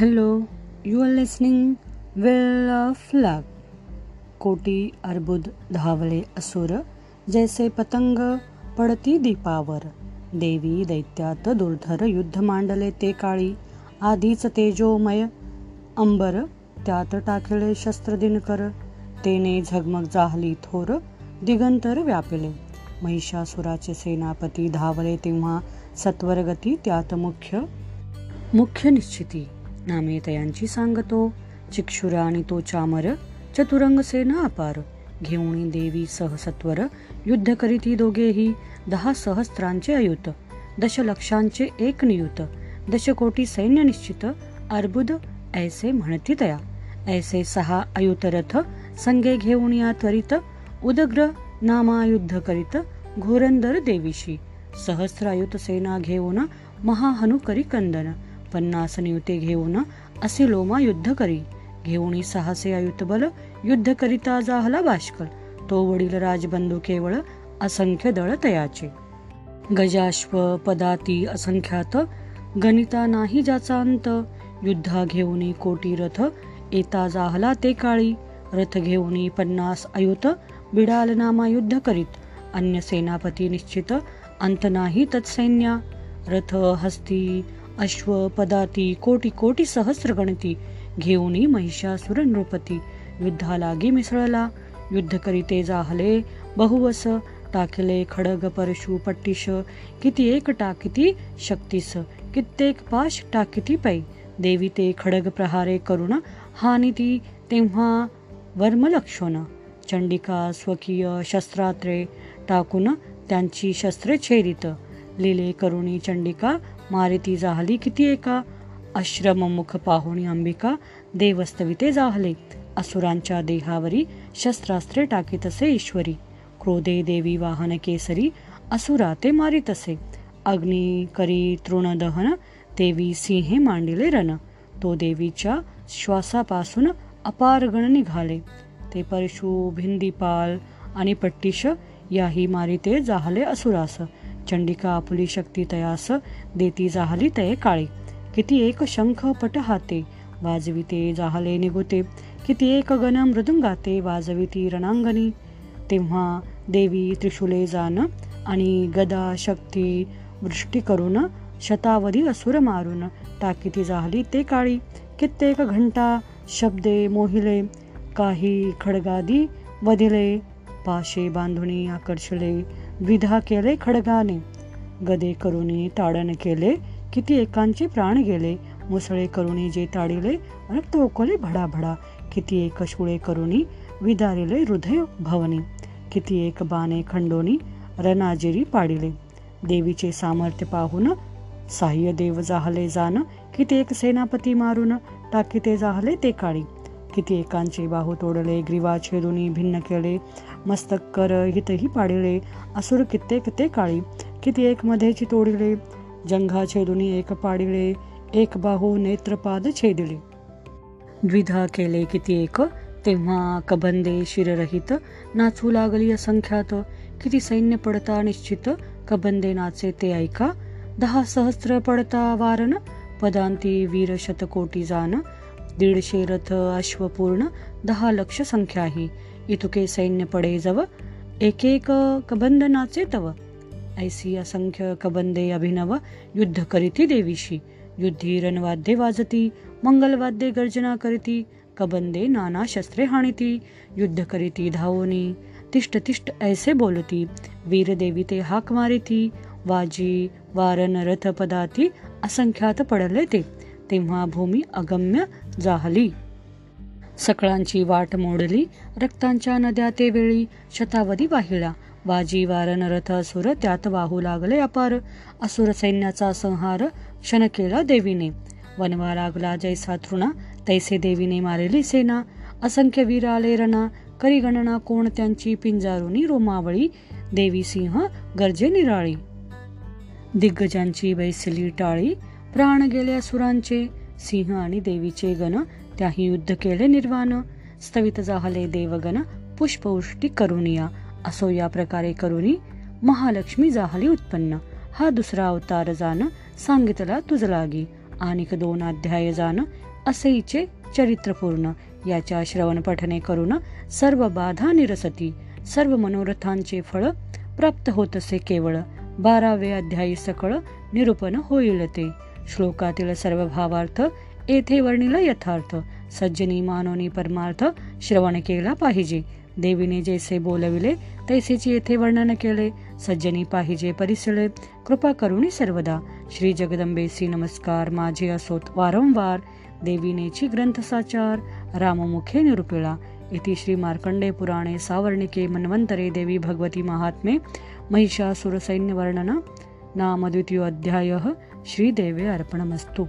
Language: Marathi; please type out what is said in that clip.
Hello you are listening well of luck कोटी अर्बुद धावले असुर जैसे पतंग पडती दीपावर. देवी दैत्यात दुर्धर युद्ध मांडले ते काळी. आधीच तेजोमय अंबर त्यात टाकले शस्त्र दिनकर. तेने झगमग जाहली थोर दिगंतर व्यापले. महिषासुराचे सेनापती धावले तेव्हा सत्वरगती त्यात मुख्य मुख्य निश्चिती. नामे तयांची सांगतो. चिक्षुरा आणि तो चामर चतुरंग सेना अपार. घेऊणी देवी सहसत्वर युद्ध करीती दोघेही दहा सहस्त्रांचे अयुत. दशलक्षांचे एक नियुत. दशकोटी सैन्य निश्चित. अर्बुद ऐसे म्हणती तया. ऐसे सहा अयुतरथ संगे घेऊन या त्वरित. उदग्र नामा युद्ध करीत. घोरंदर देवीशी. सहस्रायुत सेना घेऊन महाहनु करी कंदन. पन्नास नियुते घेऊन असे लोमा युद्ध करी. घेऊन साहसे आयुत बल युद्ध करिता जाहला बाष्कल. तो वडील राजबंधू केवळ असंख्य दळ तयाचे. गजाश्व पदाती असंख्यात गणिता नाही ज्याचा अंत. युद्धा घेऊन कोटी रथ येता जाहला ते काळी. रथ घेऊन पन्नास अयुत बिडाल नामा युद्ध करीत. अन्य सेनापती निश्चित अंत नाही तत्सैन्या. रथ हस्ती अश्व पदाती कोटी कोटी सहस्र गणती घेऊनी महिषासुर नृपती. युद्धालागी मिसळला युद्ध करीते जाहले बहुवस टाकले खडग परशु पट्टिश किती एक टाकिती शक्तीस कित्येक पाश टाकिती पै. देवी ते खडग प्रहारे करुण हानिती तेव्हा वर्मलक्षण चंडिका स्वकीय शस्त्रात्रे टाकून त्यांची शस्त्रे छेदित लिले करुणी चंडिका मारिती जाहली किती एका? मुख पाहुणी अंबिका देवस्तविते जाहले. असुरांच्या देहावरी शस्त्रास्त्रे टाकीतसे ईश्वरी. क्रोधे देवी वाहन केसरी असुरा ते मारितसे अग्नी करी तृणदहन देवी सिंहे मांडिले रण. तो देवीच्या श्वासापासून अपार गण निघाले. ते परशु भिंदीपाल आणि पट्टिश याही मारिते जाहले असुरास. चंडिका आपुली शक्ती तयास देती जाहली तये काळी. किती एक शंख पट हाते वाजविते जाहले निगुते. किती एक गण मृदुंगाते वाजविती रणांगणी. तेव्हा देवी त्रिशुले जान आणि गदा शक्ती वृष्टी करून शतावधी असुर मारून टाकीती जाहली ते काळी. कित्येक घंटा शब्दे मोहिले काही खडगादी वधिले. पाशे बांधुणी आकर्षले द्विधा केले खडगाने. गदे करुणी ताडण केले किती एकांचे प्राण गेले. मुसळे करुणी जे ताडिले रक्त तोकले भडाभडा. किती एक शुळे करुणी विदारिले हृदय भवनी. किती एक बाणे खंडोनी रणाजेरी पाडिले. देवीचे सामर्थ्य पाहून साह्य देव जाहले जान. किती एक सेनापती मारून टाकी ते जाहले ते काळी. किती एकांचे बाहू तोडले ग्रीवा छेदुनी भिन्न केले मस्तक कर हितही पाडिले. असुर कित्येक ते काळी किती एक मध्येची तोडिले. जंघा छेदुनी एक पाडिले एक बाहू नेत्रपाद छेदिले. द्विधा केले किती एक तेव्हा कबंदे शिररहित नाचू लागली असंख्यात. किती सैन्य पडता निश्चित कबंदे नाचे ते ऐका. दहा सहस्त्र पडता वारण पदांती वीर शतकोटी जान दीडशे रथ अश्वपूर्ण दहा लक्ष संख्या आहे. इतुके सैन्य पडे जव एक एक कबंद नाचे तव. ऐसी असंख्य कबंदे अभिनव युद्ध करीती देवीशी. युद्धी रणवाद्ये वाजती मंगलवाद्ये गर्जना करीती कबंदे नाना शस्त्रे हाणिती. युद्ध करीती धावोनी तिष्ट तिष्ट ऐसे बोलती. वीरदेवी ते हाक मारिती वाजी वारन रथ पदाती असंख्यात पडले ते. तेव्हा भूमी अगम्य जाहली. सकळांची वाट मोडली रक्तांच्या नद्या ते वेळी शतावधी वाहिला वाजी वारन रथ असुर त्यात वाहू लागले अपार. असुर सैन्याचा संहार क्षण केला देवीने. वनवा लागला जैसा तृणा तैसे देवीने मारेली सेना. असंख्य वीर आले रणा करी गणना कोण त्यांची पिंजारुनी रोमावळी. देवी सिंह गरजे निराळी. दिग्गजांची बैसली टाळी प्राण गेले असुरांचे. सिंह आणि देवीचे गण त्याही युद्ध केले निर्वाण. स्थवित जाहले देवगण पुष्पवृष्टी करुणिया असो या प्रकारे करुणी महालक्ष्मी जाहली उत्पन्न. हा दुसरा अवतार जाण सांगितला तुझलागी आणिक दोन अध्याय जाण असेचे चरित्रपूर्ण. याच्या श्रवण पठने करून सर्व बाधा निरसती. सर्व मनोरथांचे फळ प्राप्त होत असे केवळ. बारावे अध्यायी सकळ निरूपण होईल ते. श्लोकातील सर्व भावार्थ येथे वर्णिल यथार्थ सज्जनी मानवनी परमार्थ श्रवण केला पाहिजे. देवीने जैसे बोलविले तैसेची येथे वर्णन केले. सज्जनी पाहिजे परिसले कृपा करुणी सर्वदा. श्री जगदंबेसी नमस्कार माझे असोत वारंवार. देवीनेची ग्रंथसाचार राममुखे निरुपिळा इति श्री मार्कंडे पुराणे सावर्णिके मन्वंतरे देवी भगवती महात्मे महिषासुर सैन्य वर्णन श्रीदेवे अर्पणमस्तु.